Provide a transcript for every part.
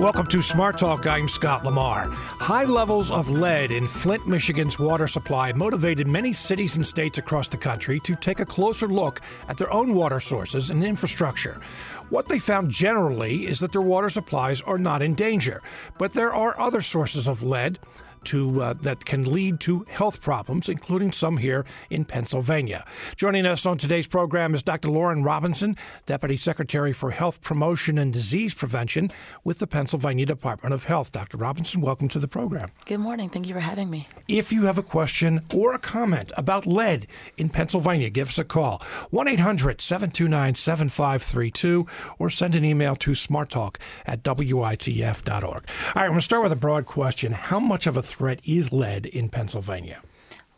Welcome to Smart Talk. I'm Scott Lamar. High levels of lead in Flint, Michigan's water supply motivated many cities and states across the country to take a closer look at their own water sources and infrastructure. What they found generally is that their water supplies are not in danger, but there are other sources of lead to uh, that can lead to health problems, including some here in Pennsylvania. Joining us on today's program is Dr. Loren Robinson, Deputy Secretary for Health Promotion and Disease Prevention with the Pennsylvania Department of Health. Dr. Robinson, welcome to the program. Good morning. Thank you for having me. If you have a question or a comment about lead in Pennsylvania, give us a call 1 800 729 7532 or send an email to smarttalk at witf.org. All right, I'm going to start with a broad question. How much of a threat is lead in Pennsylvania?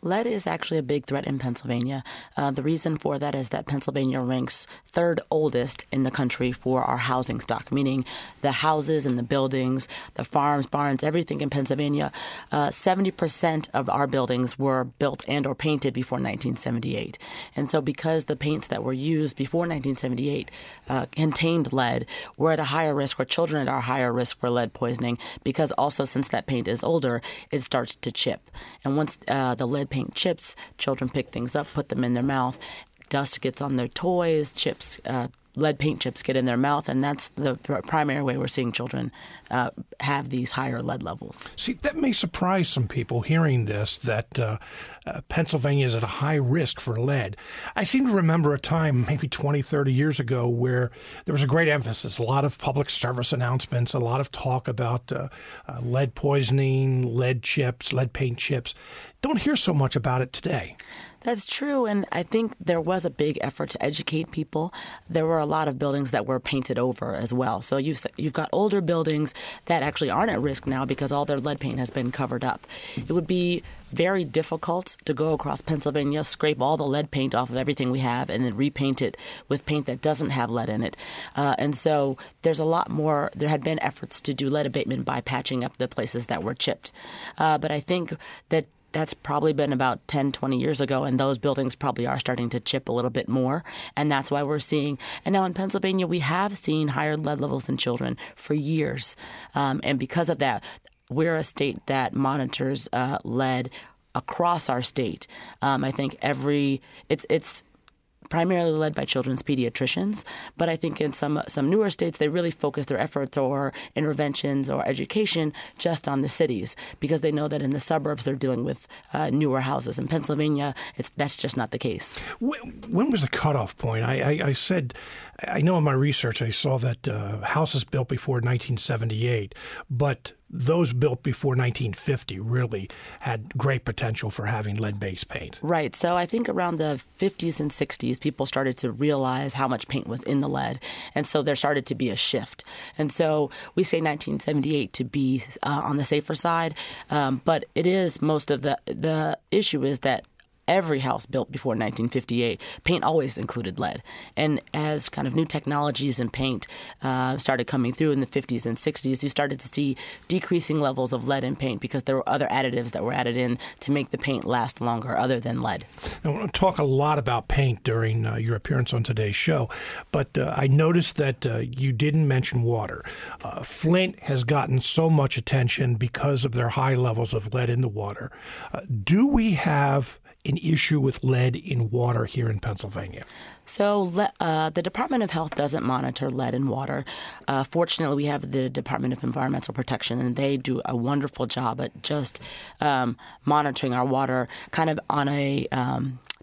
Lead is actually a big threat in Pennsylvania. Uh, the reason for that is that Pennsylvania ranks third oldest in the country for our housing stock, meaning the houses and the buildings, the farms, barns, everything in Pennsylvania. Uh, 70% of our buildings were built and or painted before 1978. And so because the paints that were used before 1978 uh, contained lead, we're at a higher risk, or children are at a higher risk for lead poisoning because also since that paint is older, it starts to chip. And once uh, the lead paint chips. Children pick things up, put them in their mouth. Dust gets on their toys. Chips, uh, lead paint chips get in their mouth, and that's the primary way we're seeing children uh, have these higher lead levels. See, that may surprise some people hearing this that uh, uh, Pennsylvania is at a high risk for lead. I seem to remember a time, maybe 20, 30 years ago, where there was a great emphasis, a lot of public service announcements, a lot of talk about uh, uh, lead poisoning, lead chips, lead paint chips. Don't hear so much about it today. That's true. And I think there was a big effort to educate people. There were a lot of buildings that were painted over as well. So you've, you've got older buildings that actually aren't at risk now because all their lead paint has been covered up. It would be very difficult to go across Pennsylvania, scrape all the lead paint off of everything we have, and then repaint it with paint that doesn't have lead in it. Uh, and so there's a lot more. There had been efforts to do lead abatement by patching up the places that were chipped. Uh, but I think that that's probably been about 10, 20 years ago, and those buildings probably are starting to chip a little bit more. And that's why we're seeing, and now in Pennsylvania, we have seen higher lead levels in children for years. Um, and because of that, we're a state that monitors uh, lead across our state. Um, I think every it's it's primarily led by children's pediatricians. But I think in some some newer states, they really focus their efforts or interventions or education just on the cities because they know that in the suburbs they're dealing with uh, newer houses. In Pennsylvania, it's that's just not the case. When, when was the cutoff point? I, I, I, said. I know in my research I saw that uh, houses built before 1978, but those built before 1950 really had great potential for having lead based paint. Right. So I think around the 50s and 60s, people started to realize how much paint was in the lead. And so there started to be a shift. And so we say 1978 to be uh, on the safer side. Um, but it is most of the, the issue is that every house built before 1958, paint always included lead. And as kind of new technologies in paint uh, started coming through in the 50s and 60s, you started to see decreasing levels of lead in paint because there were other additives that were added in to make the paint last longer other than lead. I want to talk a lot about paint during uh, your appearance on today's show, but uh, I noticed that uh, you didn't mention water. Uh, Flint has gotten so much attention because of their high levels of lead in the water. Uh, do we have an issue with lead in water here in Pennsylvania? So, uh, the Department of Health doesn't monitor lead in water. Uh, fortunately, we have the Department of Environmental Protection, and they do a wonderful job at just um, monitoring our water kind of on a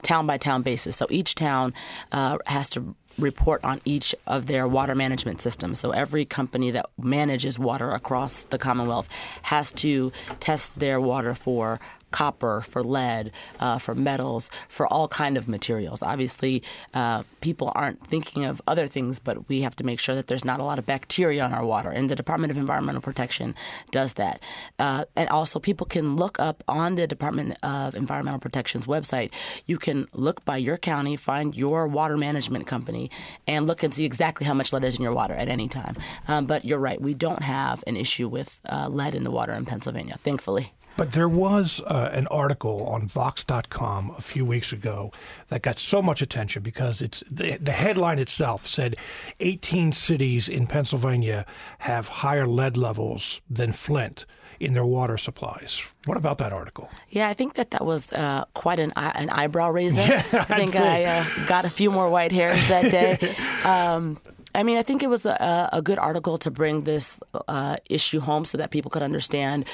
town by town basis. So, each town uh, has to report on each of their water management systems. So every company that manages water across the Commonwealth has to test their water for copper, for lead, uh, for metals, for all kind of materials. Obviously, uh, people aren't thinking of other things, but we have to make sure that there's not a lot of bacteria on our water. And the Department of Environmental Protection does that. Uh, and also, people can look up on the Department of Environmental Protection's website. You can look by your county, find your water management company, and look and see exactly how much lead is in your water at any time. Um, but you're right, we don't have an issue with uh, lead in the water in Pennsylvania, thankfully. But there was uh, an article on Vox.com a few weeks ago that got so much attention because it's the, the headline itself said 18 cities in Pennsylvania have higher lead levels than Flint in their water supplies. What about that article? Yeah, I think that that was uh, quite an an eyebrow raiser. Yeah, I think I uh, got a few more white hairs that day. Um, I mean, I think it was a, a good article to bring this uh, issue home so that people could understand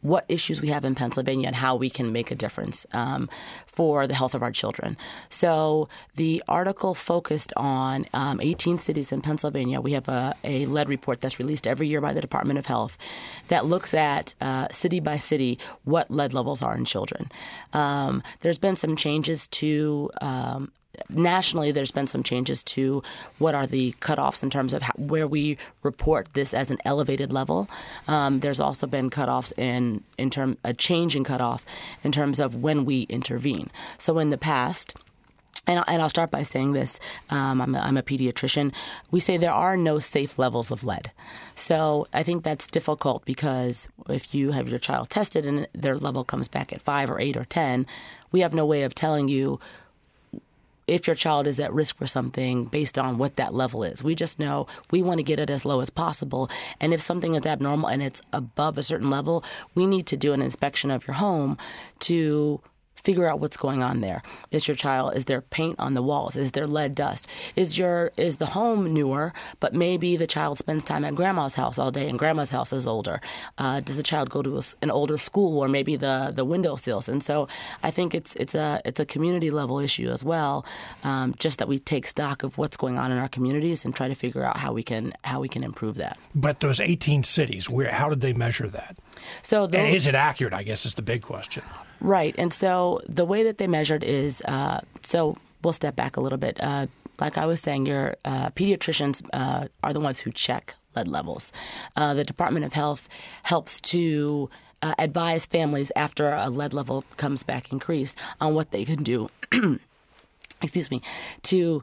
what issues we have in Pennsylvania and how we can make a difference um, for the health of our children. So the article focused on um, 18 cities in Pennsylvania. We have a, a, lead report that's released every year by the Department of Health that looks at uh, city by city what lead levels are in children. Um, there's been some changes to um, nationally, there's been some changes to what are the cutoffs in terms of how, where we report this as an elevated level. Um, there's also been cutoffs in in term a change in cutoff in terms of when we intervene. So in the past. And, I'll start by saying this. Um, I'm, a, I'm a pediatrician. We say there are no safe levels of lead. So I think that's difficult because if you have your child tested and their level comes back at five or eight or 10, we have no way of telling you if your child is at risk for something based on what that level is. We just know we want to get it as low as possible. And if something is abnormal and it's above a certain level, we need to do an inspection of your home to figure out what's going on there. Is your child is there paint on the walls? Is there lead dust? Is your is the home newer, but maybe the child spends time at grandma's house all day and grandma's house is older? Uh, does the child go to a, an older school or maybe the the window sills? And so I think it's it's a it's a community level issue as well. Um, just that we take stock of what's going on in our communities and try to figure out how we can how we can improve that. But those 18 cities, where how did they measure that? So those, and is it accurate? I guess is the big question. Right. And so the way that they measured is uh, so we'll step back a little bit. Uh, like I was saying, your uh, pediatricians uh, are the ones who check lead levels. Uh, the Department of Health helps to uh, advise families after a lead level comes back increased on what they can do. excuse me, to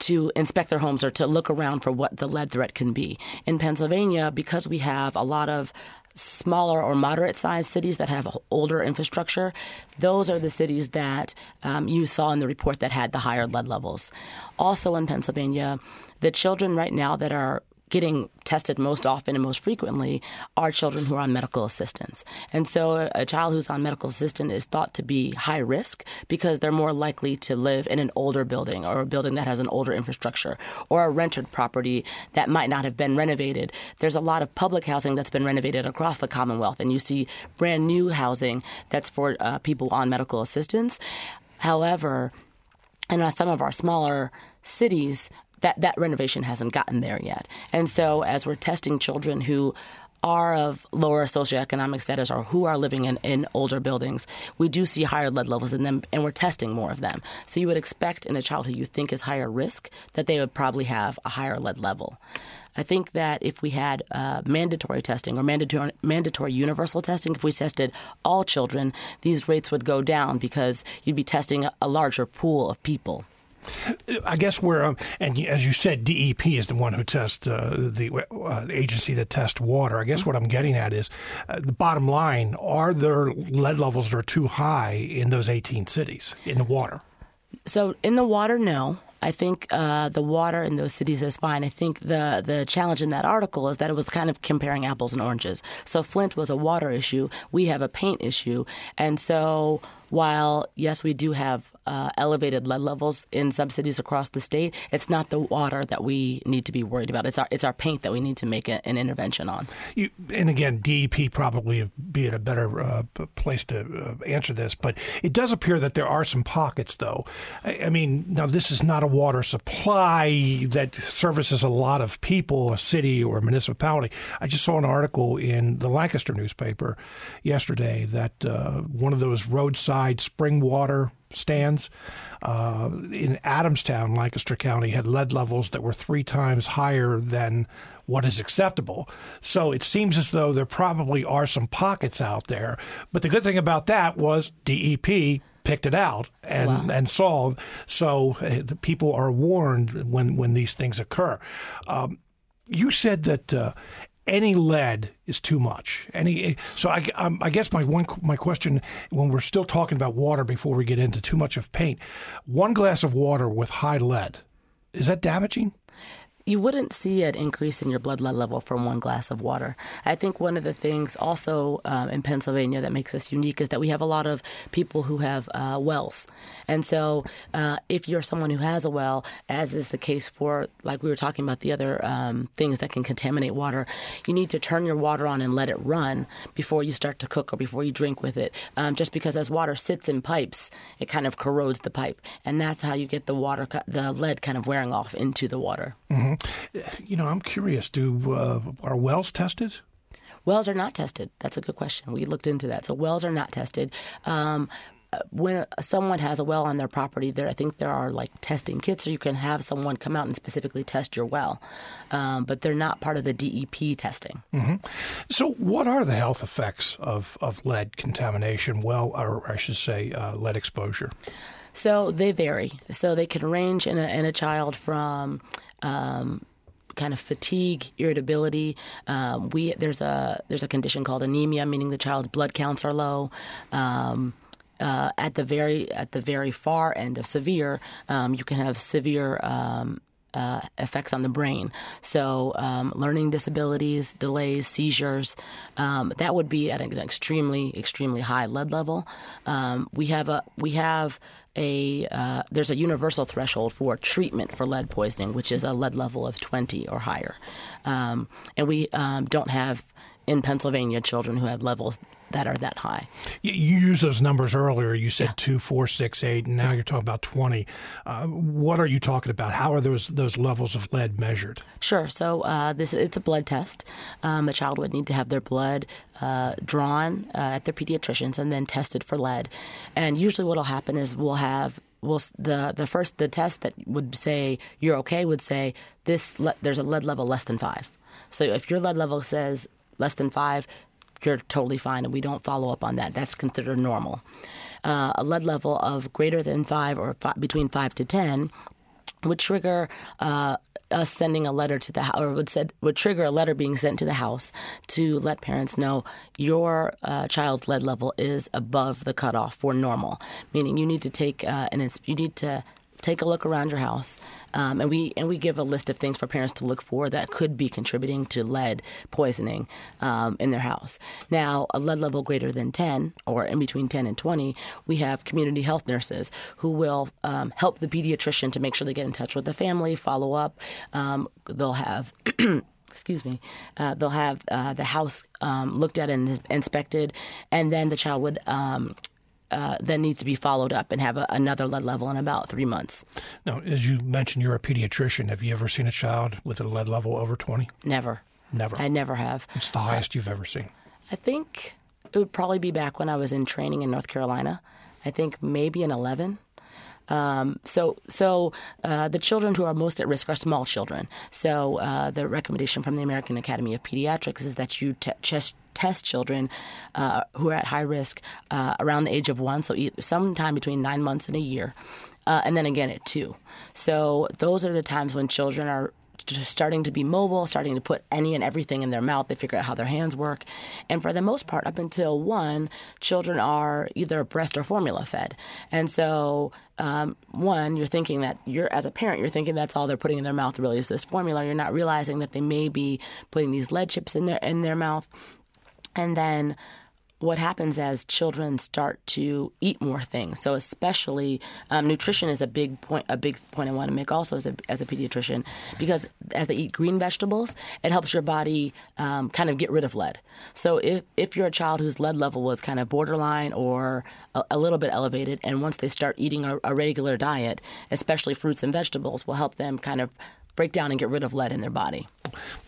to inspect their homes or to look around for what the lead threat can be. In Pennsylvania, because we have a lot of smaller or moderate sized cities that have older infrastructure, those are the cities that um, you saw in the report that had the higher lead levels. Also in Pennsylvania, the children right now that are getting tested most often and most frequently are children who are on medical assistance. And so a child who's on medical assistance is thought to be high risk because they're more likely to live in an older building or a building that has an older infrastructure or a rented property that might not have been renovated. There's a lot of public housing that's been renovated across the Commonwealth, and you see brand new housing that's for uh, people on medical assistance. However, in some of our smaller cities, that that renovation hasn't gotten there yet. And so as we're testing children who are of lower socioeconomic status or who are living in, in older buildings, we do see higher lead levels in them, and we're testing more of them. So you would expect in a child who you think is higher risk that they would probably have a higher lead level. I think that if we had uh, mandatory testing or mandatory, mandatory universal testing, if we tested all children, these rates would go down because you'd be testing a, a larger pool of people. I guess we're, um, and as you said, DEP is the one who tests uh, the, uh, the, agency that tests water. I guess what I'm getting at is uh, the bottom line: are there lead levels that are too high in those 18 cities in the water? So in the water, no. I think uh, the water in those cities is fine. I think the the challenge in that article is that it was kind of comparing apples and oranges. So Flint was a water issue. We have a paint issue, and so while yes, we do have uh, elevated lead levels in some cities across the state, it's not the water that we need to be worried about. It's our it's our paint that we need to make a, an intervention on. You, and again, DEP probably be in a better uh, place to uh, answer this, but it does appear that there are some pockets, though. I, I mean, now this is not a water supply that services a lot of people, a city or a municipality. I just saw an article in the Lancaster newspaper yesterday that uh, one of those roadside spring water stands uh, in Adamstown, Lancaster County, had lead levels that were three times higher than what is acceptable. So it seems as though there probably are some pockets out there. But the good thing about that was DEP picked it out and, wow. and saw. So uh, the people are warned when, when these things occur. Um, you said that uh, any lead is too much. Any so I, um, I guess my one my question when we're still talking about water before we get into too much of paint, one glass of water with high lead is that damaging? You wouldn't see an increase in your blood lead level from one glass of water. I think one of the things also um, in Pennsylvania that makes us unique is that we have a lot of people who have uh, wells. And so uh, if you're someone who has a well, as is the case for, like we were talking about, the other um, things that can contaminate water, you need to turn your water on and let it run before you start to cook or before you drink with it. Um, just because as water sits in pipes, it kind of corrodes the pipe. And that's how you get the water, the lead kind of wearing off into the water. Mm-hmm. Mm-hmm. You know, I'm curious. Do uh, are wells tested? Wells are not tested. That's a good question. We looked into that. So wells are not tested. Um, when someone has a well on their property, there I think there are like testing kits, or you can have someone come out and specifically test your well, um, but they're not part of the DEP testing. Mm-hmm. So, what are the health effects of, of lead contamination? Well, or I should say, uh, lead exposure. So they vary. So they can range in a in a child from um, kind of fatigue, irritability. Um, we there's a there's a condition called anemia, meaning the child's blood counts are low. Um, uh, at the very at the very far end of severe, um, you can have severe um, uh, effects on the brain. So, um, learning disabilities, delays, seizures, um, that would be at an extremely, extremely high lead level. Um, we have a we have a uh, there's a universal threshold for treatment for lead poisoning, which is a lead level of 20 or higher, um, and we um, don't have in Pennsylvania children who have levels that are that high. You, used those numbers earlier. You said yeah. two, four, six, eight, and now you're talking about twenty. Uh, what are you talking about? How are those those levels of lead measured? Sure. So uh, this it's a blood test. Um, a child would need to have their blood uh, drawn uh, at their pediatricians and then tested for lead. And usually, what will happen is we'll have well, the the first the test that would say you're okay would say this le- there's a lead level less than five. So if your lead level says less than five, you're totally fine, and we don't follow up on that. That's considered normal. Uh, a lead level of greater than five or five, between five to ten would trigger uh, us sending a letter to the house, or would said would trigger a letter being sent to the house to let parents know your uh, child's lead level is above the cutoff for normal. Meaning, you need to take uh, an you need to take a look around your house, um, and we and we give a list of things for parents to look for that could be contributing to lead poisoning um, in their house. Now, a lead level greater than 10 or in between 10 and 20, we have community health nurses who will um, help the pediatrician to make sure they get in touch with the family, follow up. Um, they'll have excuse me, uh, they'll have uh, the house um, looked at and inspected, and then the child would um, uh, then needs to be followed up and have a, another lead level in about three months. Now, as you mentioned, you're a pediatrician. Have you ever seen a child with a lead level over 20? Never. Never. I never have. It's the highest you've ever seen. I think it would probably be back when I was in training in North Carolina. I think maybe an 11. Um, so, so uh, the children who are most at risk are small children. So, uh, the recommendation from the American Academy of Pediatrics is that you t- test test children uh, who are at high risk uh, around the age of one, so sometime between nine months and a year, uh, and then again at two. So those are the times when children are starting to be mobile, starting to put any and everything in their mouth. They figure out how their hands work. And for the most part, up until one, children are either breast or formula fed. And so, um, one, you're thinking that you're, as a parent, you're thinking that's all they're putting in their mouth really is this formula. You're not realizing that they may be putting these lead chips in their, in their mouth. And then what happens as children start to eat more things. So especially um, nutrition is a big point. A big point I want to make also as a, as a pediatrician because as they eat green vegetables, it helps your body um, kind of get rid of lead. So if if you're a child whose lead level was kind of borderline or a, a little bit elevated, and once they start eating a, a regular diet, especially fruits and vegetables, will help them kind of break down and get rid of lead in their body.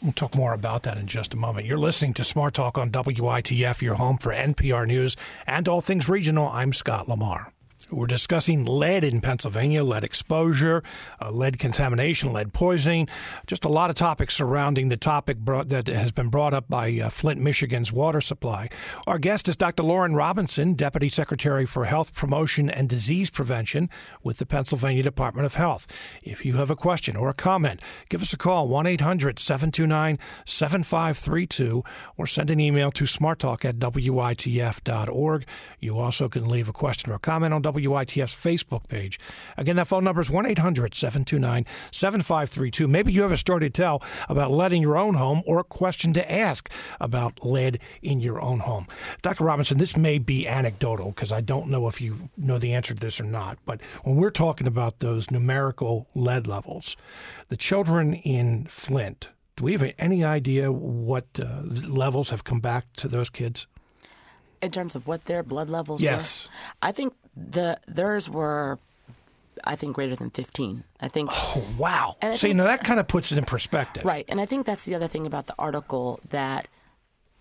We'll talk more about that in just a moment. You're listening to Smart Talk on WITF, your home for NPR News and all things regional. I'm Scott Lamar. We're discussing lead in Pennsylvania, lead exposure, uh, lead contamination, lead poisoning, just a lot of topics surrounding the topic brought, that has been brought up by uh, Flint, Michigan's water supply. Our guest is Dr. Loren Robinson, Deputy Secretary for Health Promotion and Disease Prevention with the Pennsylvania Department of Health. If you have a question or a comment, give us a call 1 800 729 7532 or send an email to smarttalk at witf.org. You also can leave a question or a comment on WITF WITF's Facebook page. Again, that phone number is 1 800 729 7532. Maybe you have a story to tell about lead in your own home or a question to ask about lead in your own home. Dr. Robinson, this may be anecdotal because I don't know if you know the answer to this or not, but when we're talking about those numerical lead levels, the children in Flint, do we have any idea what uh, levels have come back to those kids? In terms of what their blood levels are. yes. were? I think the theirs were I think greater than 15. I think. Oh, wow. See, think, now that kind of puts it in perspective. Right. And I think that's the other thing about the article that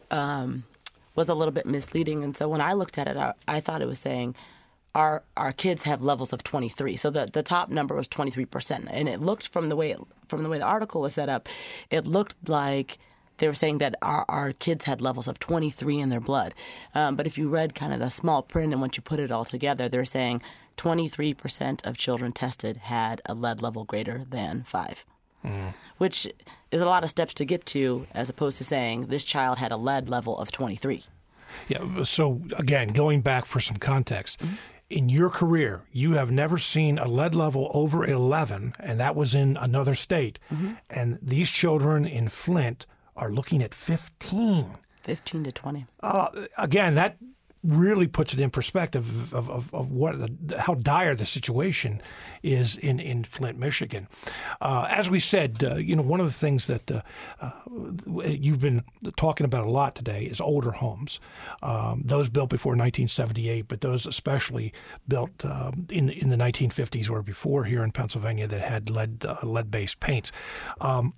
um, was a little bit misleading. And so when I looked at it, I, I, thought it was saying our our kids have levels of 23. So the, the top number was 23%. And it looked from the way it, from the way the article was set up, it looked like – they were saying that our, our kids had levels of 23 in their blood. Um, but if you read kind of the small print and once you put it all together, they're saying 23% of children tested had a lead level greater than 5. Mm. Which is a lot of steps to get to, as opposed to saying this child had a lead level of 23. Yeah. So, again, going back for some context, mm-hmm in your career, you have never seen a lead level over 11, and that was in another state. Mm-hmm. And these children in Flint are looking at 15. 15 to 20. Uh, again, that really puts it in perspective of, of, of what the, how dire the situation is in, in Flint, Michigan. Uh, as we said, uh, you know, one of the things that uh, uh you've been talking about a lot today is older homes, um, those built before 1978, but those especially built um, in in the 1950s or before here in Pennsylvania that had lead uh, lead based paints. Um,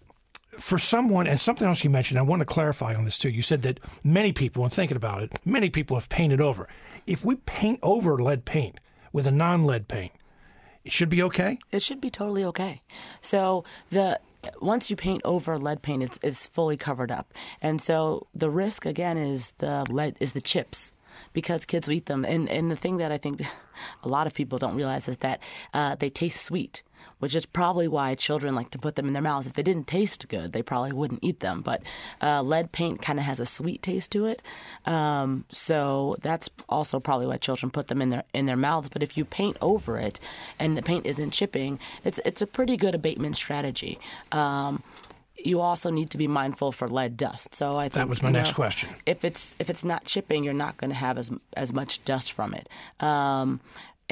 for someone, and something else you mentioned, I want to clarify on this too. You said that many people, when thinking about it, many people have painted over. If we paint over lead paint with a non lead paint, it should be okay? It should be totally okay. So the once you paint over lead paint, it's, it's fully covered up. And so the risk again is the lead is the chips because kids eat them. And and the thing that I think a lot of people don't realize is that uh, they taste sweet which is probably why children like to put them in their mouths. If they didn't taste good, they probably wouldn't eat them. But uh, lead paint kind of has a sweet taste to it, um, so that's also probably why children put them in their in their mouths. But if you paint over it and the paint isn't chipping, it's it's a pretty good abatement strategy. Um, you also need to be mindful for lead dust. So I think that was my next know, question. If it's if it's not chipping, you're not going to have as as much dust from it. Um,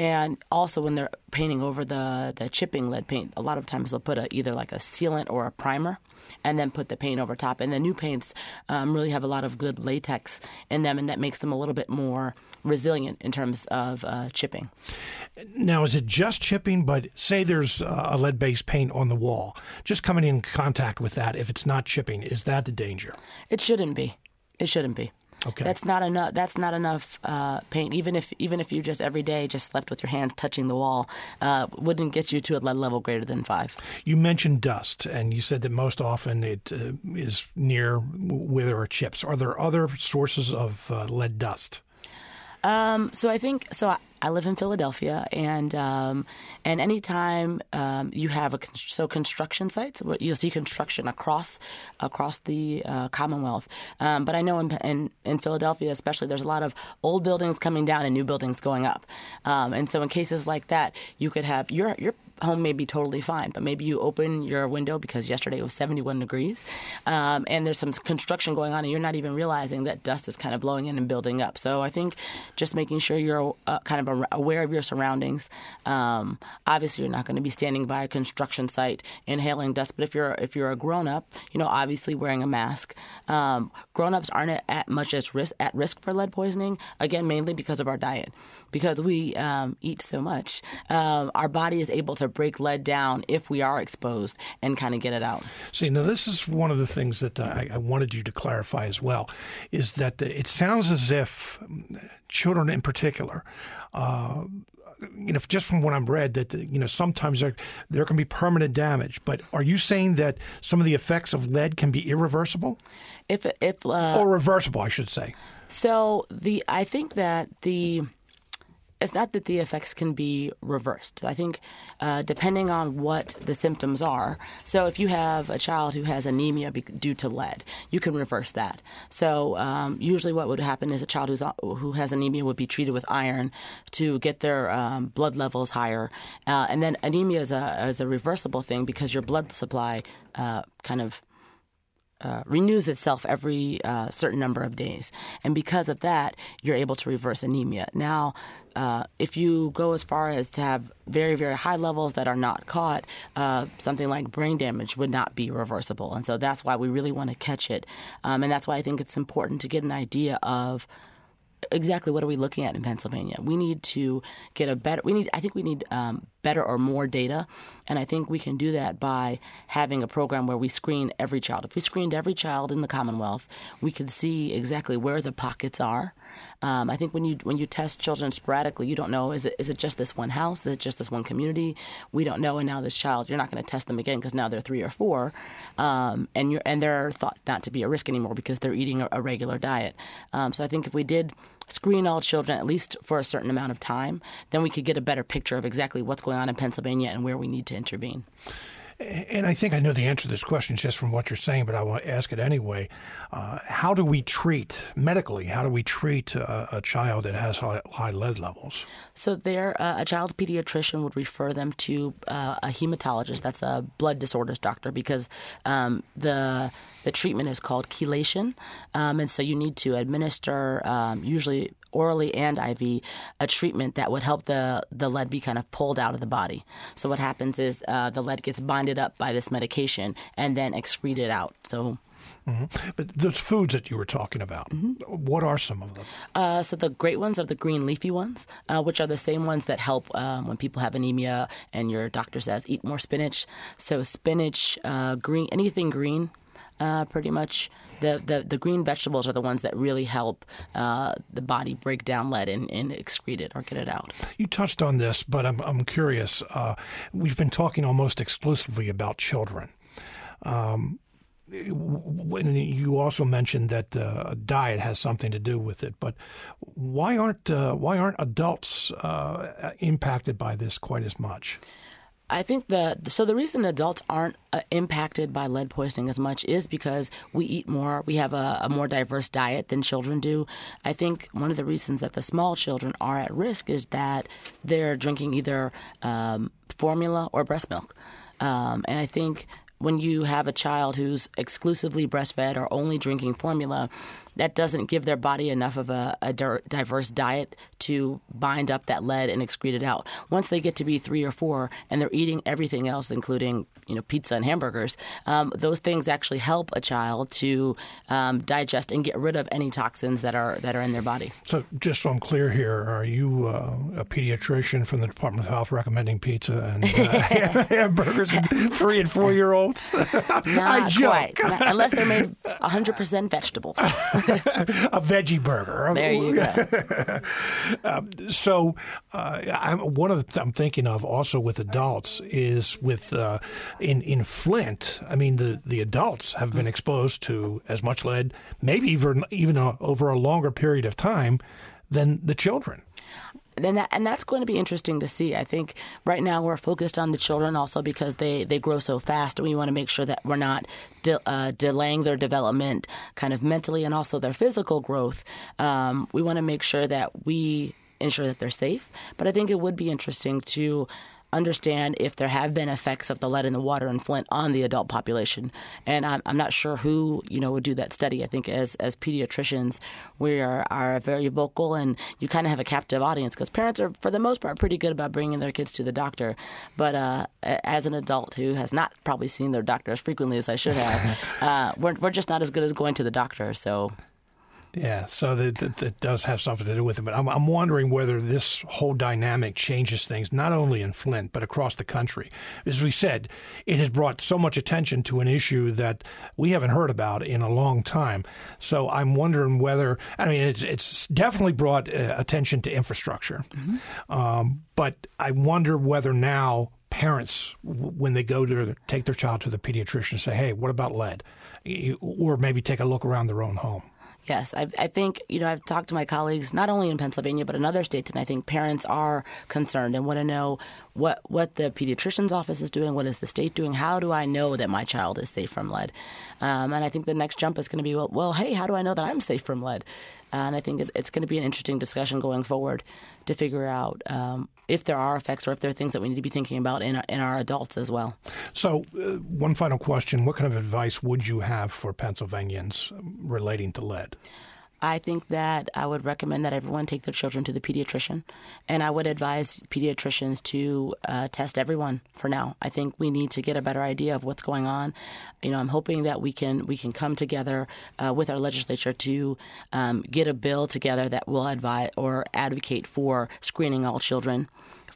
and also, when they're painting over the, the chipping lead paint, a lot of times they'll put a, either like a sealant or a primer and then put the paint over top. And the new paints um, really have a lot of good latex in them, and that makes them a little bit more resilient in terms of uh, chipping. Now, is it just chipping? But say there's a lead based paint on the wall, just coming in contact with that, if it's not chipping, is that the danger? It shouldn't be. It shouldn't be. Okay. That's not enough. That's not enough uh, paint. Even if even if you just every day just slept with your hands touching the wall, uh, wouldn't get you to a lead level greater than five. You mentioned dust, and you said that most often it uh, is near where there are chips. Are there other sources of uh, lead dust? Um, so I think so. I, I live in Philadelphia, and um, and anytime um, you have a so construction sites, you'll see construction across across the uh, Commonwealth. Um, but I know in, in, in Philadelphia, especially, there's a lot of old buildings coming down and new buildings going up. Um, and so in cases like that, you could have your your home may be totally fine, but maybe you open your window because yesterday it was 71 degrees, um, and there's some construction going on, and you're not even realizing that dust is kind of blowing in and building up. So I think just making sure you're uh, kind of aware of your surroundings. Um, obviously, you're not going to be standing by a construction site inhaling dust, but if you're if you're a grown up, you know, obviously wearing a mask. Um, grown ups aren't at much as risk at risk for lead poisoning. Again, mainly because of our diet, because we um, eat so much. Um, our body is able to break lead down if we are exposed and kind of get it out. See, now this is one of the things that I, I wanted you to clarify as well, is that it sounds as if children in particular uh, you know, just from what I've read, that you know sometimes there there can be permanent damage. But are you saying that some of the effects of lead can be irreversible? If if uh, or reversible, I should say. So the I think that the it's not that the effects can be reversed. I think uh, depending on what the symptoms are. So if you have a child who has anemia due to lead, you can reverse that. So um, usually, what would happen is a child who's who has anemia would be treated with iron to get their um, blood levels higher, uh, and then anemia is a is a reversible thing because your blood supply uh, kind of uh, renews itself every uh, certain number of days. And because of that, you're able to reverse anemia. Now, uh, if you go as far as to have very, very high levels that are not caught, uh, something like brain damage would not be reversible. And so that's why we really want to catch it. Um, and that's why I think it's important to get an idea of exactly what are we looking at in Pennsylvania? We need to get a better. We need. I think we need um, better or more data, and I think we can do that by having a program where we screen every child. If we screened every child in the Commonwealth, we could see exactly where the pockets are. Um, I think when you when you test children sporadically, you don't know is it is it just this one house? Is it just this one community? We don't know. And now this child, you're not going to test them again because now they're three or four, um, and you're and they're thought not to be a risk anymore because they're eating a, a regular diet. Um, so I think if we did screen all children at least for a certain amount of time, then we could get a better picture of exactly what's going on in Pennsylvania and where we need to intervene. And I think I know the answer to this question just from what you're saying, but I want to ask it anyway. Uh, how do we treat medically? How do we treat uh, a child that has high, high lead levels? So, there, uh, a child's pediatrician would refer them to uh, a hematologist. That's a blood disorders doctor because um, the the treatment is called chelation, um, and so you need to administer um, usually orally and IV a treatment that would help the the lead be kind of pulled out of the body. So what happens is uh, the lead gets binded up by this medication and then excreted out. So. Mm-hmm. But those foods that you were talking about, mm-hmm. what are some of them? Uh, so the great ones are the green leafy ones, uh, which are the same ones that help um, when people have anemia and your doctor says eat more spinach. So spinach, uh, green, anything green, uh, pretty much. The, the, green vegetables are the ones that really help uh, the body break down lead and, and excrete it or get it out. You touched on this, but I'm, I'm curious. Uh, we've been talking almost exclusively about children. Um, when you also mentioned that uh, diet has something to do with it, but why aren't uh, why aren't adults uh, impacted by this quite as much? I think that so the reason adults aren't uh, impacted by lead poisoning as much is because we eat more. We have a, a, more diverse diet than children do. I think one of the reasons that the small children are at risk is that they're drinking either um, formula or breast milk. Um, and I think when you have a child who's exclusively breastfed or only drinking formula, that doesn't give their body enough of a, a, diverse diet to bind up that lead and excrete it out. Once they get to be three or four and they're eating everything else, including you know pizza and hamburgers, um, those things actually help a child to um, digest and get rid of any toxins that are that are in their body. So, just so I'm clear here, are you uh, a pediatrician from the Department of Health recommending pizza and uh, hamburgers and three and four year olds? Not quite, Not, unless they're made 100% vegetables. a veggie burger. There you go. um, so, uh, I'm, one of the th- I'm thinking of also with adults is with uh, in in Flint. I mean, the the adults have been exposed to as much lead, maybe even even a, over a longer period of time, than the children and that and that's going to be interesting to see. I think right now we're focused on the children also because they they grow so fast, and we want to make sure that we're not de- uh, delaying their development, kind of mentally and also their physical growth. Um, we want to make sure that we ensure that they're safe. But I think it would be interesting to understand if there have been effects of the lead in the water in Flint on the adult population. And I'm, I'm not sure who you know would do that study. I think as as pediatricians, we are are very vocal, and you kind of have a captive audience because parents are for the most part pretty good about bringing their kids to the doctor. But uh, as an adult who has not probably seen their doctor as frequently as I should have, uh, we're we're just not as good as going to the doctor. So Yeah, so that, that, that, does have something to do with it. But I'm, I'm wondering whether this whole dynamic changes things, not only in Flint, but across the country. As we said, it has brought so much attention to an issue that we haven't heard about in a long time. So I'm wondering whether, I mean, it's, it's definitely brought uh, attention to infrastructure. Mm-hmm. Um, but I wonder whether now parents, when they go to take their child to the pediatrician, and say, hey, what about lead? Or maybe take a look around their own home. Yes, I, I, think you know I've talked to my colleagues not only in Pennsylvania but in other states, and I think parents are concerned and want to know what what the pediatrician's office is doing, what is the state doing, how do I know that my child is safe from lead? Um, and I think the next jump is going to be well, well, hey, how do I know that I'm safe from lead? And I think it's going to be an interesting discussion going forward to figure out um, if there are effects or if there are things that we need to be thinking about in our, in our adults as well. So, uh, one final question: What kind of advice would you have for Pennsylvanians relating to lead? I think that I would recommend that everyone take their children to the pediatrician, and I would advise pediatricians to uh, test everyone for now. I think we need to get a better idea of what's going on. You know, I'm hoping that we can we can come together uh, with our legislature to um, get a bill together that will advise or advocate for screening all children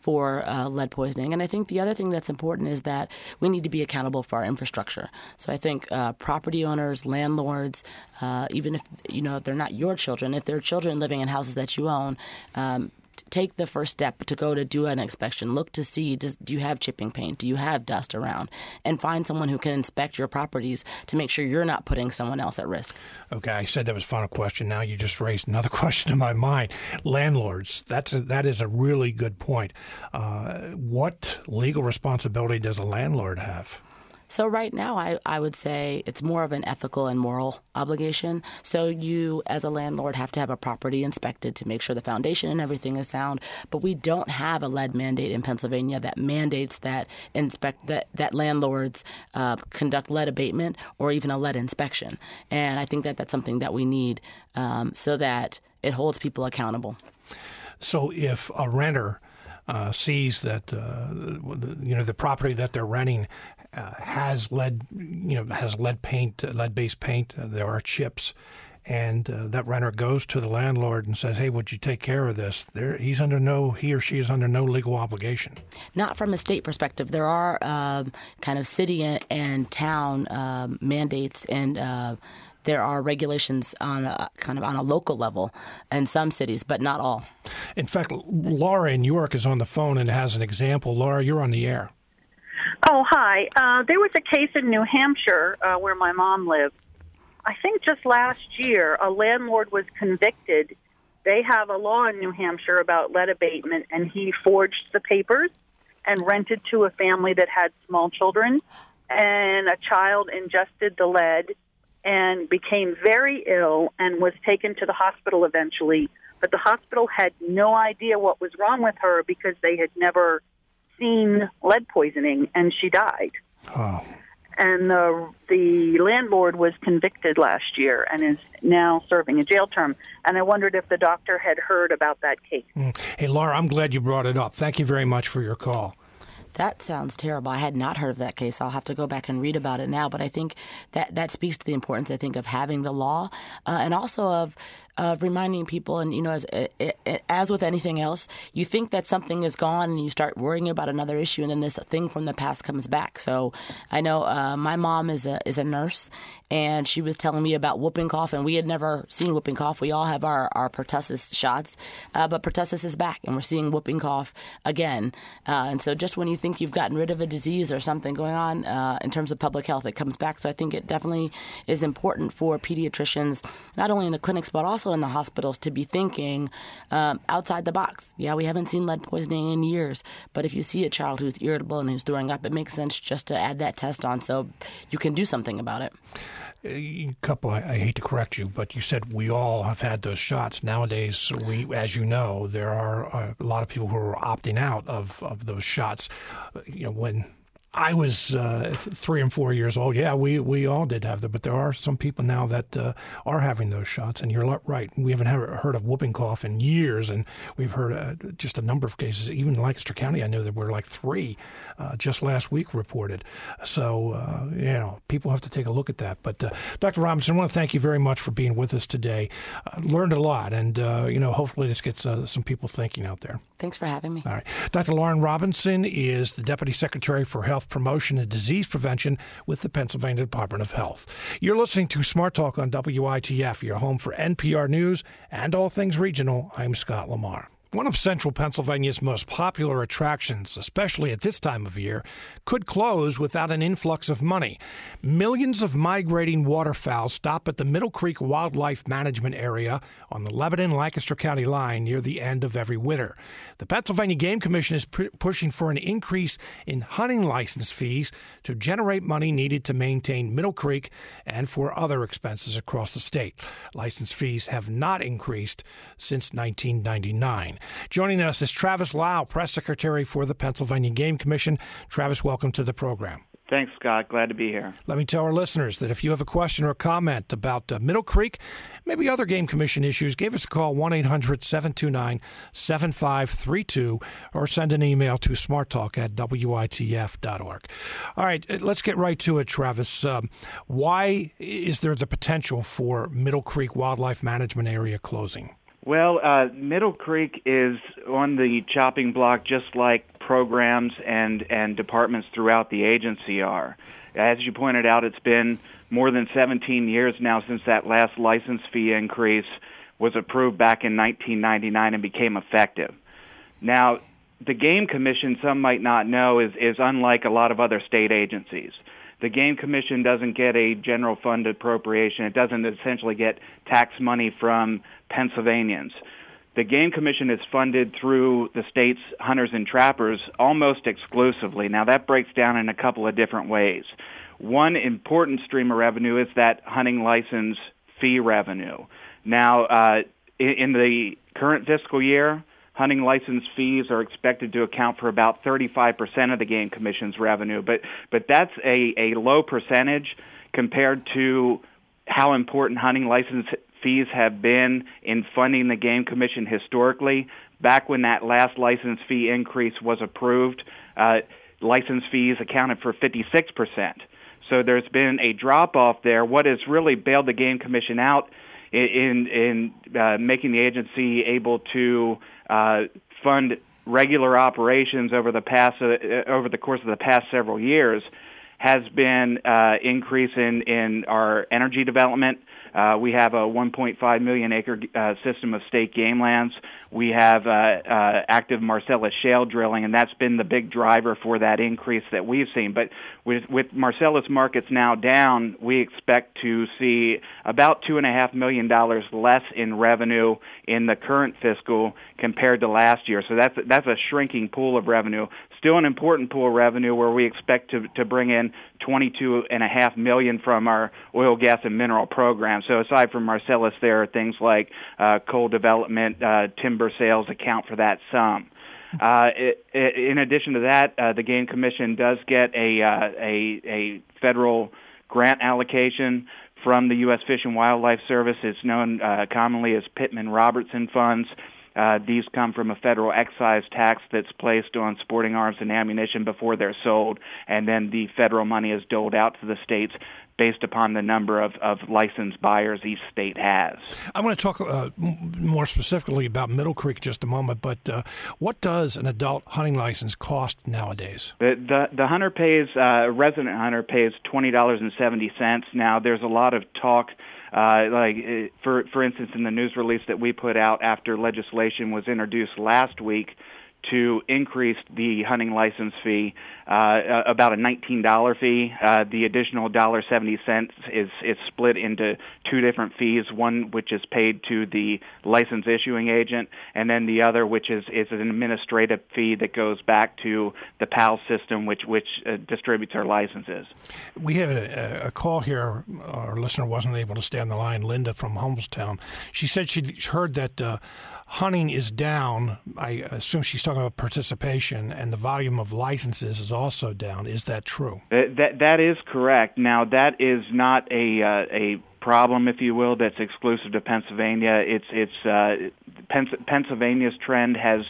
for uh, lead poisoning. And I think the other thing that's important is that we need to be accountable for our infrastructure. So I think uh, property owners, landlords, uh, even if you know they're not your children, if they're children living in houses that you own, um, take the first step to go to do an inspection. Look to see does, do you have chipping paint? Do you have dust around? And find someone who can inspect your properties to make sure you're not putting someone else at risk. Okay, I said that was final question. Now you just raised another question in my mind. Landlords. That's a, that is a really good point. Uh, what legal responsibility does a landlord have? So right now, I, I would say it's more of an ethical and moral obligation. So you, as a landlord, have to have a property inspected to make sure the foundation and everything is sound. But we don't have a lead mandate in Pennsylvania that mandates that inspect that that landlords uh, conduct lead abatement or even a lead inspection. And I think that that's something that we need um, so that it holds people accountable. So if a renter uh, sees that uh, you know the property that they're renting uh, has lead, you know, has lead paint, uh, lead-based paint. Uh, there are chips, and uh, that renter goes to the landlord and says, "Hey, would you take care of this?" There, he's under no, he or she is under no legal obligation. Not from a state perspective. There are um, kind of city and, and town um, mandates and. Uh, there are regulations on a, kind of on a local level in some cities, but not all. In fact, Laura in York is on the phone and has an example. Laura, you're on the air. Oh, hi. Uh, there was a case in New Hampshire uh, where my mom lived. I think just last year, a landlord was convicted. They have a law in New Hampshire about lead abatement, and he forged the papers and rented to a family that had small children. And a child ingested the lead and became very ill and was taken to the hospital eventually. But the hospital had no idea what was wrong with her because they had never seen lead poisoning, and she died. Oh. And the the landlord was convicted last year and is now serving a jail term. And I wondered if the doctor had heard about that case. Mm. Hey, Laura, I'm glad you brought it up. Thank you very much for your call. That sounds terrible. I had not heard of that case. I'll have to go back and read about it now. But I think that that speaks to the importance, I think, of having the law uh, and also of of reminding people. And you know, as as with anything else, you think that something is gone, and you start worrying about another issue, and then this thing from the past comes back. So I know uh, my mom is a is a nurse, and she was telling me about whooping cough, and we had never seen whooping cough. We all have our our pertussis shots, uh, but pertussis is back, and we're seeing whooping cough again. Uh, and so just when you think you've gotten rid of a disease or something going on uh, in terms of public health, it comes back. So I think it definitely is important for pediatricians, not only in the clinics but also in the hospitals, to be thinking um, outside the box. Yeah, we haven't seen lead poisoning in years, but if you see a child who's irritable and who's throwing up, it makes sense just to add that test on so you can do something about it. A couple I, I, hate to correct you but you said we all have had those shots. Nowadays we as you know there are uh, a lot of people who are opting out of, of those shots. Uh, you know when I was uh, three and four years old. Yeah, we, we all did have them, but there are some people now that uh, are having those shots. And you're right. We haven't heard of whooping cough in years, and we've heard uh, just a number of cases. Even in Lancaster County, I know there were like three uh, just last week reported. So, uh, you know, people have to take a look at that. But uh, Dr. Robinson, I want to thank you very much for being with us today. learned a lot, and, you know, hopefully this gets some people thinking out there. Thanks for having me. All right. Dr. Loren Robinson is the Deputy Secretary for Health Promotion and Disease Prevention with the Pennsylvania Department of Health. You're listening to Smart Talk on WITF, your home for NPR News and all things regional. I'm Scott Lamar. One of central Pennsylvania's most popular attractions, especially at this time of year, could close without an influx of money. Millions of migrating waterfowl stop at the Middle Creek Wildlife Management Area on the Lebanon Lancaster County line near the end of every winter. The Pennsylvania Game Commission is p- pushing for an increase in hunting license fees to generate money needed to maintain Middle Creek and for other expenses across the state. License fees have not increased since 1999. Joining us is Travis Lau, Press Secretary for the Pennsylvania Game Commission. Travis, welcome to the program. Thanks, Scott. Glad to be here. Let me tell our listeners that if you have a question or a comment about uh, Middle Creek, maybe other Game Commission issues, give us a call 1 800 729 7532 or send an email to smarttalk at witf.org. All right, uh, let's get right to it, Travis. Um, why is there the potential for Middle Creek Wildlife Management Area closing? Well, uh, Middle Creek is on the chopping block just like programs and, and departments throughout the agency are. As you pointed out, it's been more than 17 years now since that last license fee increase was approved back in 1999 and became effective. Now, the Game Commission, some might not know, is, is unlike a lot of other state agencies the game commission doesn't get a general fund appropriation. It doesn't essentially get tax money from Pennsylvanians. The game commission is funded through the state's hunters and trappers almost exclusively. Now that breaks down in a couple of different ways. One important stream of revenue is that hunting license fee revenue. Now, uh, in the current fiscal year, hunting license fees are expected to account for about 35% of the game commission's revenue, but but that's a, a low percentage compared to how important hunting license fees have been in funding the game commission historically. Back when that last license fee increase was approved, uh, license fees accounted for 56%. So there's been a drop off there. What has really bailed the game commission out in in, uh, making the agency able to uh, fund regular operations over the past uh, over the course of the past several years has been uh, increase in in our energy development uh, we have a 1.5 million acre uh, system of state game lands. We have uh, uh, active Marcellus shale drilling, and that's been the big driver for that increase that we've seen. But with, with Marcellus markets now down, we expect to see about two and a half million dollars less in revenue in the current fiscal compared to last year. So that's that's a shrinking pool of revenue still an important pool of revenue where we expect to, to bring in 22.5 million from our oil, gas, and mineral program. So aside from Marcellus, there are things like uh, coal development, uh, timber sales account for that sum. Uh, it, it, in addition to that, uh, the Game Commission does get a, uh, a, a federal grant allocation from the U.S. Fish and Wildlife Service. It's known uh, commonly as Pittman Robertson funds. Uh, these come from a federal excise tax that's placed on sporting arms and ammunition before they're sold, and then the federal money is doled out to the states based upon the number of, of licensed buyers each state has. I want to talk uh, more specifically about Middle Creek just a moment, but uh, what does an adult hunting license cost nowadays? The the, the hunter pays uh, resident hunter pays twenty dollars and seventy cents. Now there's a lot of talk uh, like uh, for for instance, in the news release that we put out after legislation was introduced last week to increase the hunting license fee uh, about a $19 fee. Uh, the additional $1.70 is is split into two different fees. One which is paid to the license issuing agent, and then the other which is is an administrative fee that goes back to the PAL system, which which uh, distributes our licenses. We have a, a, call here. Our listener wasn't able to stay on the line. Linda from Hummelstown. She said she heard that uh, hunting is down. I assume she's talking about participation, and the volume of licenses is also down. Is that true? That that, that is correct. Now that is not a uh, a problem, if you will, that's exclusive to Pennsylvania. It's it's uh, Pennsylvania's trend has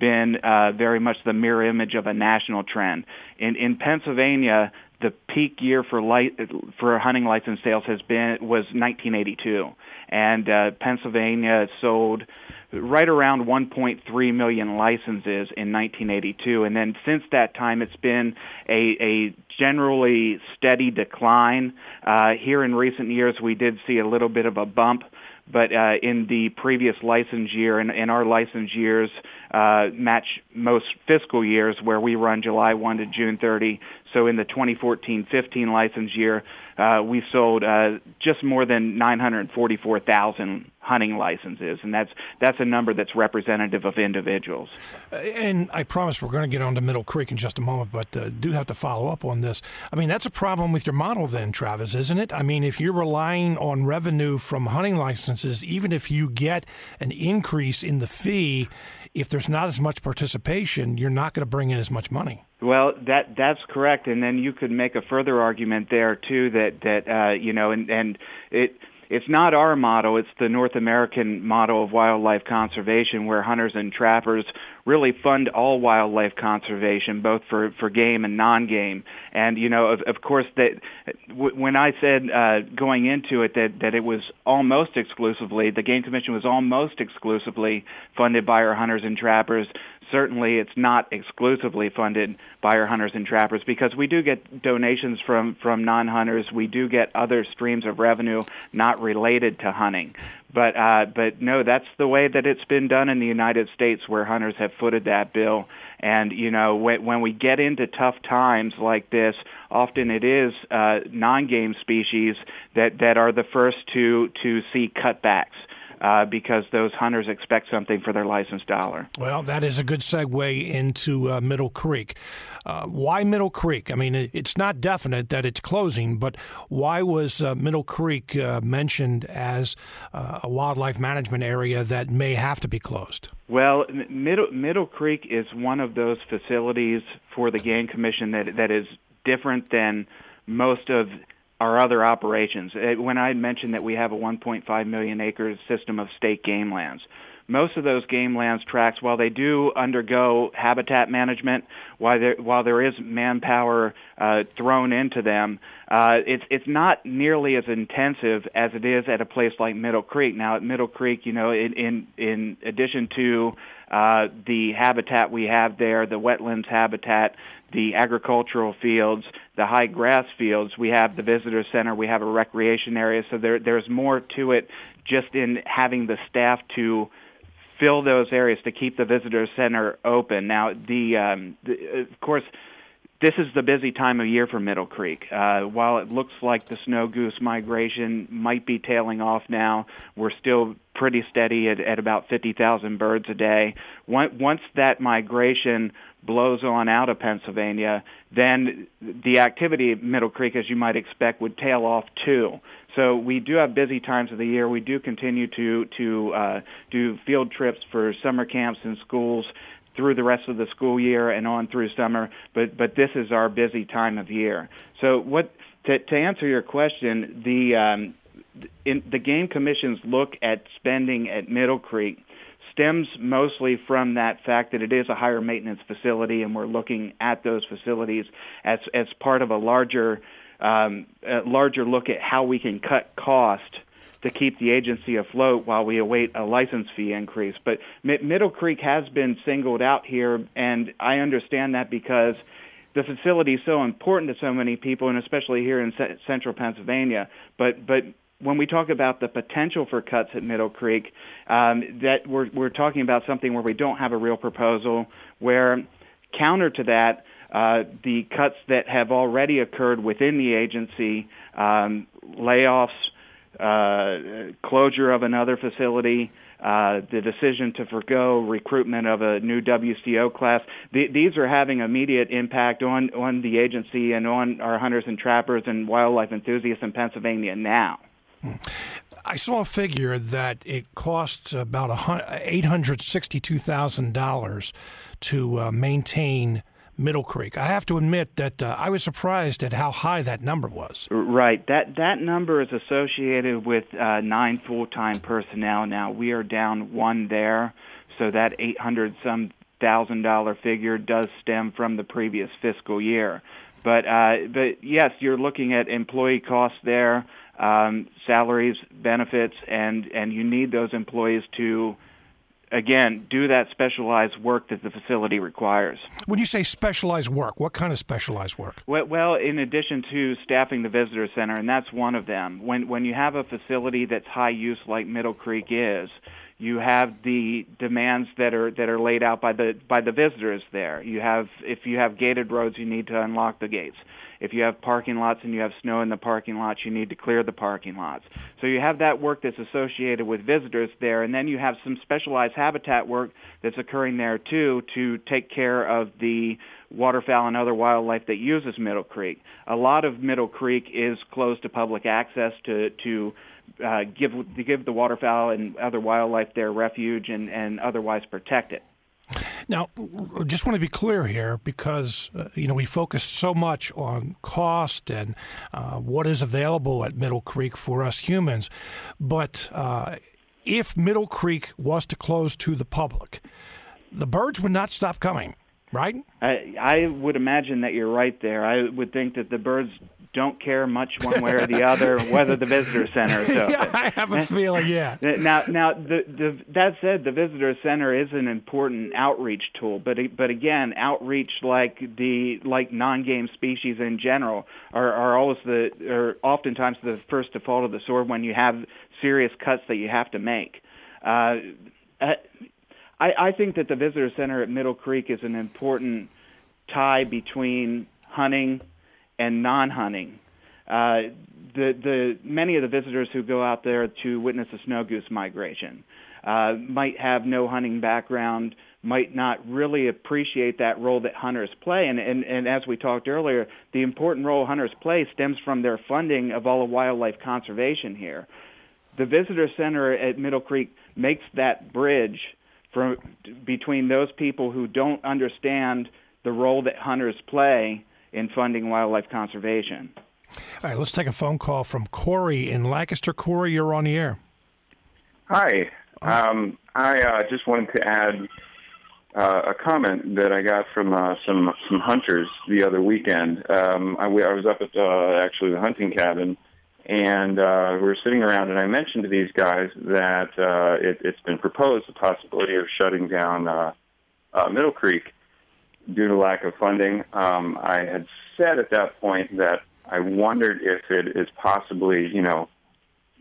been uh, very much the mirror image of a national trend. In in Pennsylvania, the peak year for light for hunting license sales has been was 1982, and uh, Pennsylvania sold right around 1.3 million licenses in 1982, and then since that time, it's been a, a generally steady decline. Uh, here in recent years, we did see a little bit of a bump but uh, in the previous license year and in our license years uh, match most fiscal years where we run July 1 to June 30. So in the 2014-15 license year, uh, we sold uh, just more than 944,000 hunting licenses, and that's that's a number that's representative of individuals. Uh, and I promise we're going to get on to Middle Creek in just a moment, but uh, do have to follow up on this. I mean, that's a problem with your model, then, Travis, isn't it? I mean, if you're relying on revenue from hunting licenses, even if you get an increase in the fee, if there's not as much participation, you're not going to bring in as much money. Well, that that's correct, and then you could make a further argument there too that that uh, you know, and and it it's not our model, it's the North American model of wildlife conservation where hunters and trappers really fund all wildlife conservation, both for, for game and non-game. And, you know, of, of course, that w- when I said uh, going into it that, that it was almost exclusively, the Game Commission was almost exclusively funded by our hunters and trappers, certainly it's not exclusively funded by our hunters and trappers because we do get donations from from non-hunters. We do get other streams of revenue not related to hunting. But uh, but no, that's the way that it's been done in the United States, where hunters have footed that bill. And you know, when, when we get into tough times like this, often it is uh, non-game species that that are the first to to see cutbacks uh, because those hunters expect something for their license dollar. Well, that is a good segue into uh, Middle Creek. Uh, why Middle Creek? I mean, it's not definite that it's closing, but why was uh, Middle Creek uh, mentioned as uh, a wildlife management area that may have to be closed? Well, Middle Middle Creek is one of those facilities for the Game Commission that that is different than most of our other operations. Uh, when I mentioned that we have a 1.5 million acre system of state game lands, most of those game lands tracts, while they do undergo habitat management, while there, while there is manpower uh, thrown into them, uh, it's it's not nearly as intensive as it is at a place like Middle Creek. Now, at Middle Creek, you know, in in, in addition to uh, the habitat we have there, the wetlands habitat, the agricultural fields, the high grass fields. We have the visitor center. We have a recreation area. So there, there's more to it just in having the staff to fill those areas to keep the visitor center open. Now, the, um, the of course, this is the busy time of year for Middle Creek. Uh, while it looks like the snow goose migration might be tailing off now, we're still pretty steady at, at about 50,000 birds a day. Once that migration blows on out of Pennsylvania, then the activity at Middle Creek, as you might expect, would tail off too. So we do have busy times of the year. We do continue to to uh, do field trips for summer camps and schools through the rest of the school year and on through summer. But but this is our busy time of year. So what to, to answer your question, the um, in, the game commission's look at spending at Middle Creek stems mostly from that fact that it is a higher maintenance facility, and we're looking at those facilities as as part of a larger um, a larger look at how we can cut cost to keep the agency afloat while we await a license fee increase. But Middle Creek has been singled out here, and I understand that because the facility is so important to so many people, and especially here in central Pennsylvania. But but when we talk about the potential for cuts at Middle Creek, um, that we're we're talking about something where we don't have a real proposal. Where counter to that, uh, the cuts that have already occurred within the agency, um, layoffs, uh, closure of another facility. Uh, the decision to forego recruitment of a new WCO class. Th- these are having immediate impact on, on the agency and on our hunters and trappers and wildlife enthusiasts in Pennsylvania now. I saw a figure that it costs about $862,000 to uh, maintain Middle Creek. I have to admit that uh, I was surprised at how high that number was. Right. That that number is associated with uh, nine full-time personnel. Now we are down one there, so that 800 some thousand dollar figure does stem from the previous fiscal year. But uh, but yes, you're looking at employee costs there, um, salaries, benefits, and and you need those employees to again, do that specialized work that the facility requires. When you say specialized work, what kind of specialized work? Well, in addition to staffing the visitor center, and that's one of them. When when you have a facility that's high use like Middle Creek is, you have the demands that are that are laid out by the by the visitors there. You have if you have gated roads, you need to unlock the gates. If you have parking lots and you have snow in the parking lots, you need to clear the parking lots. So you have that work that's associated with visitors there, and then you have some specialized habitat work that's occurring there too to take care of the waterfowl and other wildlife that uses Middle Creek. A lot of Middle Creek is closed to public access to to uh, give to give the waterfowl and other wildlife their refuge and, and otherwise protect it. Now, just want to be clear here because uh, you know we focus so much on cost and uh, what is available at Middle Creek for us humans, but uh, if Middle Creek was to close to the public, the birds would not stop coming, right? I, I would imagine that you're right there. I would think that the birds don't care much one way or the other whether the visitor center is open. yeah, I have a feeling, yeah. Now, now the, the, that said, the visitor center is an important outreach tool, but but again, outreach like the like non-game species in general are, are always the are oftentimes the first to fall to the sword when you have serious cuts that you have to make. Uh, I, I think that the visitor center at Middle Creek is an important tie between hunting and non-hunting. Uh, the the many of the visitors who go out there to witness the snow goose migration uh, might have no hunting background, might not really appreciate that role that hunters play. And, and, and as we talked earlier, the important role hunters play stems from their funding of all of wildlife conservation here. The visitor center at Middle Creek makes that bridge from between those people who don't understand the role that hunters play in funding wildlife conservation. All right, let's take a phone call from Corey in Lancaster. Corey, you're on the air. Hi. Um, I uh, just wanted to add uh, a comment that I got from uh, some some hunters the other weekend. Um, I, I was up at uh, actually the hunting cabin, and uh, we were sitting around, and I mentioned to these guys that uh, it, it's been proposed the possibility of shutting down uh, uh, Middle Creek due to lack of funding. Um, I had said at that point that I wondered if it is possibly, you know,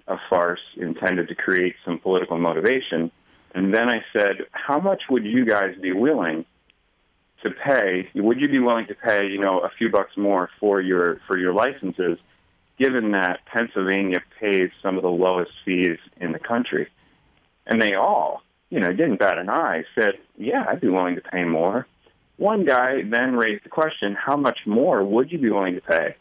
a farce intended to create some political motivation. And then I said, how much would you guys be willing to pay? Would you be willing to pay, you know, a few bucks more for your for your licenses, given that Pennsylvania pays some of the lowest fees in the country? And they all, you know, didn't bat an eye. Said, yeah, I'd be willing to pay more. One guy then raised the question, how much more would you be willing to pay?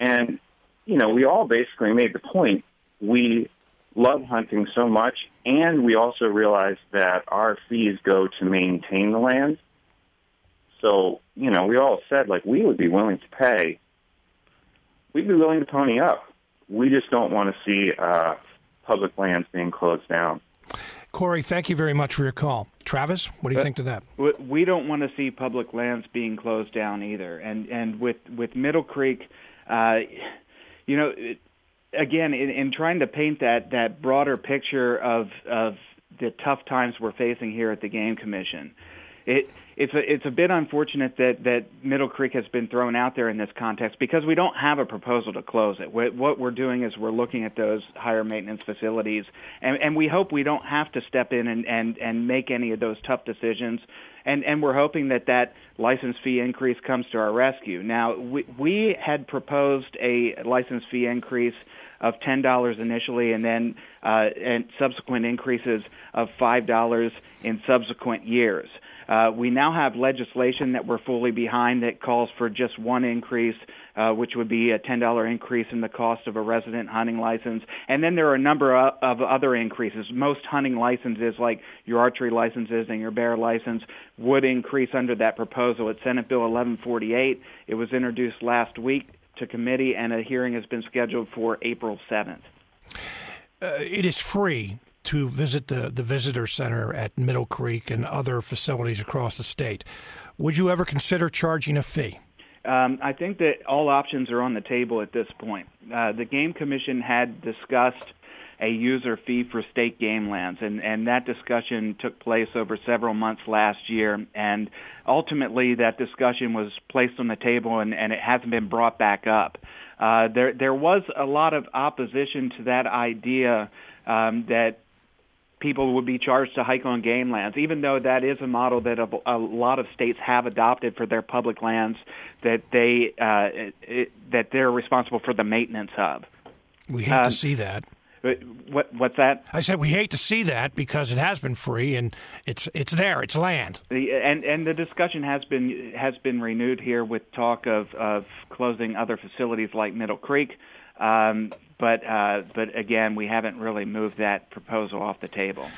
And, you know, we all basically made the point we love hunting so much, and we also realize that our fees go to maintain the land. So, you know, we all said, like, we would be willing to pay. We'd be willing to pony up. We just don't want to see uh, public lands being closed down. Corey, thank you very much for your call. Travis, what do you but, think to that? We don't want to see public lands being closed down either. And and with with Middle Creek, uh, you know, again, in, in trying to paint that that broader picture of of the tough times we're facing here at the Game Commission, it it's a it's a bit unfortunate that that Middle Creek has been thrown out there in this context because we don't have a proposal to close it. What we're doing is we're looking at those higher maintenance facilities, and, and we hope we don't have to step in and, and and make any of those tough decisions. And and we're hoping that that license fee increase comes to our rescue. Now we we had proposed a license fee increase of ten dollars initially, and then uh, and subsequent increases of five dollars in subsequent years. Uh, we now have legislation that we're fully behind that calls for just one increase uh, which would be a $10 increase in the cost of a resident hunting license. And then there are a number of, of other increases. Most hunting licenses, like your archery licenses and your bear license, would increase under that proposal. It's Senate Bill 1148. It was introduced last week to committee, and a hearing has been scheduled for April 7th. Uh, it is free to visit the, the visitor center at Middle Creek and other facilities across the state. Would you ever consider charging a fee? Um, I think that all options are on the table at this point. Uh, the Game Commission had discussed a user fee for state game lands, and, and that discussion took place over several months last year. And ultimately, that discussion was placed on the table, and, and it hasn't been brought back up. Uh, there, there was a lot of opposition to that idea um, that people would be charged to hike on game lands, even though that is a model that a, a lot of states have adopted for their public lands that they uh, it, that they're responsible for the maintenance of. We hate um, to see that. What, what's that? I said we hate to see that because it has been free and it's it's there, it's land. And and the discussion has been has been renewed here with talk of of closing other facilities like Middle Creek. Um, but uh, but again, we haven't really moved that proposal off the table.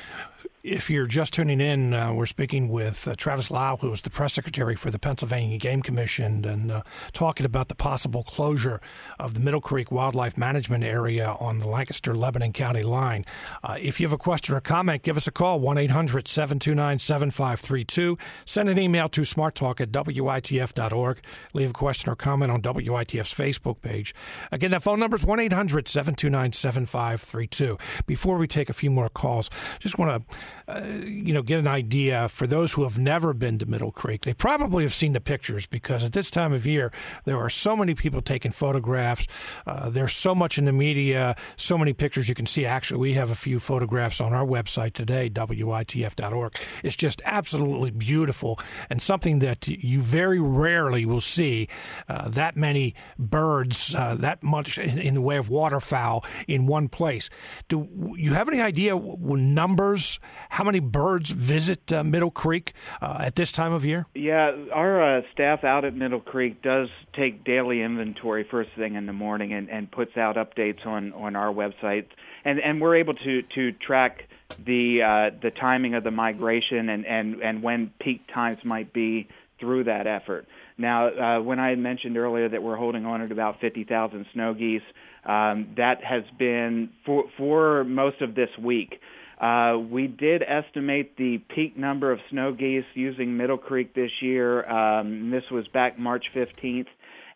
If you're just tuning in, uh, we're speaking with uh, Travis Lau, who is the press secretary for the Pennsylvania Game Commission, and uh, talking about the possible closure of the Middle Creek Wildlife Management Area on the Lancaster Lebanon County line. Uh, if you have a question or comment, give us a call 1 800 729 7532. Send an email to smarttalk at WITF.org. Leave a question or comment on WITF's Facebook page. Again, that phone number is 1 800 729 7532. Before we take a few more calls, just want to uh, you know, get an idea for those who have never been to Middle Creek. They probably have seen the pictures because at this time of year, there are so many people taking photographs. Uh, there's so much in the media, so many pictures you can see. Actually, we have a few photographs on our website today, WITF.org. It's just absolutely beautiful and something that you very rarely will see uh, that many birds, uh, that much in, in, the way of waterfowl in one place. Do you have any idea numbers? How many birds visit uh, Middle Creek uh, at this time of year? Yeah, our uh, staff out at Middle Creek does take daily inventory first thing in the morning and, and puts out updates on, on our website. And, and we're able to, to track the uh, the timing of the migration and, and, and when peak times might be through that effort. Now, uh, when I had mentioned earlier that we're holding on at about 50,000 snow geese, um, that has been for, for most of this week. Uh, we did estimate the peak number of snow geese using Middle Creek this year. Um, this was back March 15th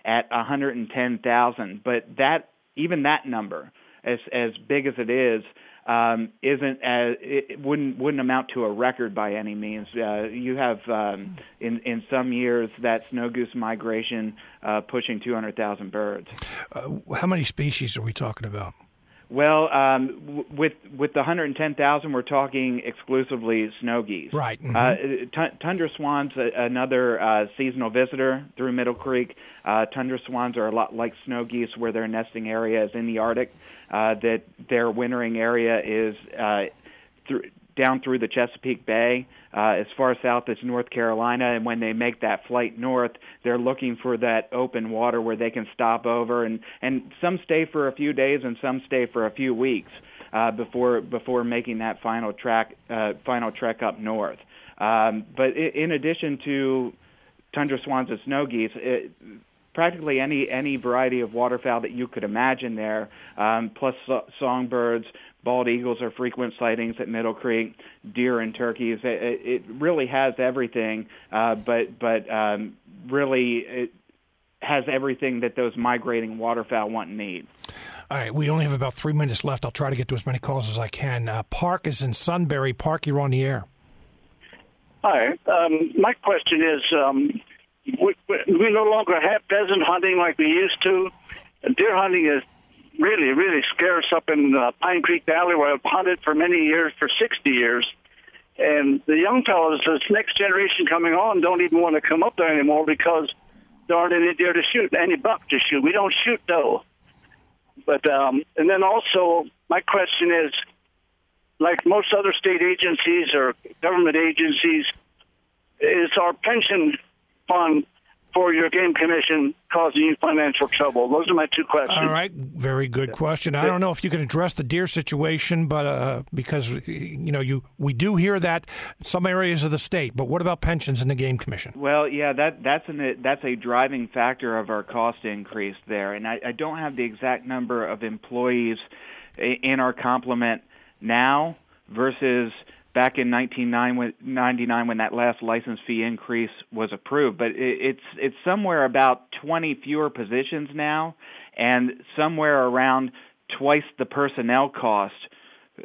at 110,000. But that even that number, as as big as it is, um, isn't as it wouldn't wouldn't amount to a record by any means. Uh, you have um, in in some years that snow goose migration uh, pushing 200,000 birds. Uh, how many species are we talking about? Well, um, w- with with the 110,000, we're talking exclusively snow geese. Right. Mm-hmm. Uh, t- tundra swans, uh, another uh, seasonal visitor through Middle Creek. Uh, tundra swans are a lot like snow geese, where their nesting area is in the Arctic. Uh, that their wintering area is uh, through down through the Chesapeake Bay uh, as far south as North Carolina. And when they make that flight north, they're looking for that open water where they can stop over. And, and some stay for a few days and some stay for a few weeks uh, before, before making that final, track, uh, final trek up north. Um, but in addition to tundra swans and snow geese, it, practically any any variety of waterfowl that you could imagine there, um, plus so- songbirds, bald eagles are frequent sightings at Middle Creek, deer and turkeys. It, it really has everything, uh, but but um, really it has everything that those migrating waterfowl want and need. All right, we only have about three minutes left. I'll try to get to as many calls as I can. Uh, Park is in Sunbury. Park, you're on the air. Hi. Um, my question is um, we, we no longer have pheasant hunting like we used to. Deer hunting is really, really scarce up in uh, Pine Creek Valley where I've hunted for many years, for 60 years. And the young fellows, this next generation coming on, don't even want to come up there anymore because there aren't any deer to shoot, any buck to shoot. We don't shoot doe. But um, and then also, my question is, like most other state agencies or government agencies, is our pension fund for your game commission causing you financial trouble? Those are my two questions. All right, very good question. I don't know if you can address the deer situation, but uh, because you know you we do hear that in some areas of the state. But what about pensions in the game commission? Well, yeah, that that's an that's a driving factor of our cost increase there, and I, I don't have the exact number of employees in our complement now versus back in 1999 when that last license fee increase was approved. But it's it's somewhere about 20 fewer positions now, and somewhere around twice the personnel cost.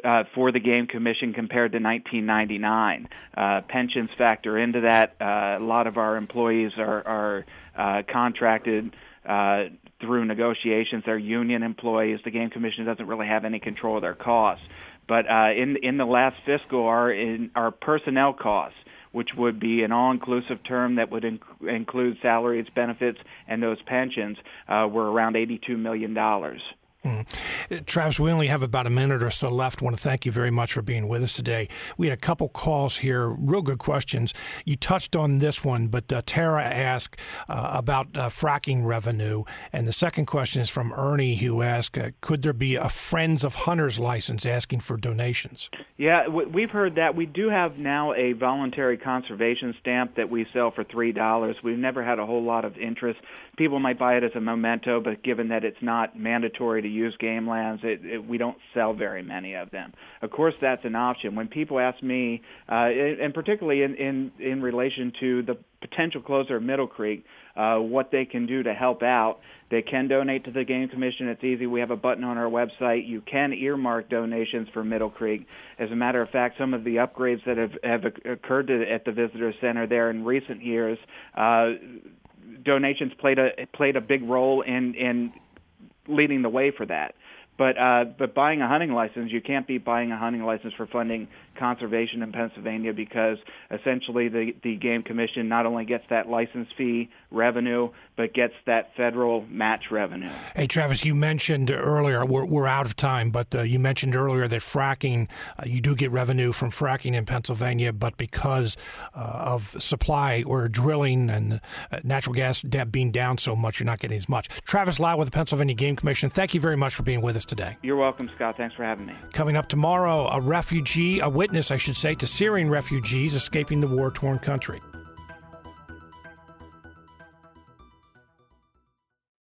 Uh, for the game commission compared to 1999, uh, pensions factor into that. Uh, a lot of our employees are, are uh, contracted uh, through negotiations. They're union employees. The game commission doesn't really have any control of their costs. But uh, in in the last fiscal, our in our personnel costs, which would be an all-inclusive term that would inc- include salaries, benefits, and those pensions, uh, were around eighty-two million dollars. Mm. Travis, we only have about a minute or so left. I want to thank you very much for being with us today. We had a couple calls here, real good questions. You touched on this one, but uh, Tara asked uh, about uh, fracking revenue. And the second question is from Ernie, who asked uh, Could there be a Friends of Hunters license asking for donations? Yeah, we've heard that. We do have now a voluntary conservation stamp that we sell for $3. We've never had a whole lot of interest. People might buy it as a memento, but given that it's not mandatory to use game lands. It, it, we don't sell very many of them. Of course, that's an option. When people ask me, uh, and particularly in, in, in relation to the potential closure of Middle Creek, uh, what they can do to help out, they can donate to the Game Commission. It's easy. We have a button on our website. You can earmark donations for Middle Creek. As a matter of fact, some of the upgrades that have, have occurred to, at the Visitor Center there in recent years, uh, donations played a played a big role in in leading the way for that. But uh, but buying a hunting license, you can't be buying a hunting license for funding conservation in Pennsylvania because essentially the the game commission not only gets that license fee revenue but gets that federal match revenue. Hey Travis, you mentioned earlier we're we're out of time, but uh, you mentioned earlier that fracking uh, you do get revenue from fracking in Pennsylvania, but because uh, of supply or drilling and uh, natural gas being down so much, you're not getting as much. Travis Lau with the Pennsylvania Game Commission. Thank you very much for being with us today. You're welcome, Scott. Thanks for having me. Coming up tomorrow, a refugee, a witness, I should say, to Syrian refugees escaping the war torn country.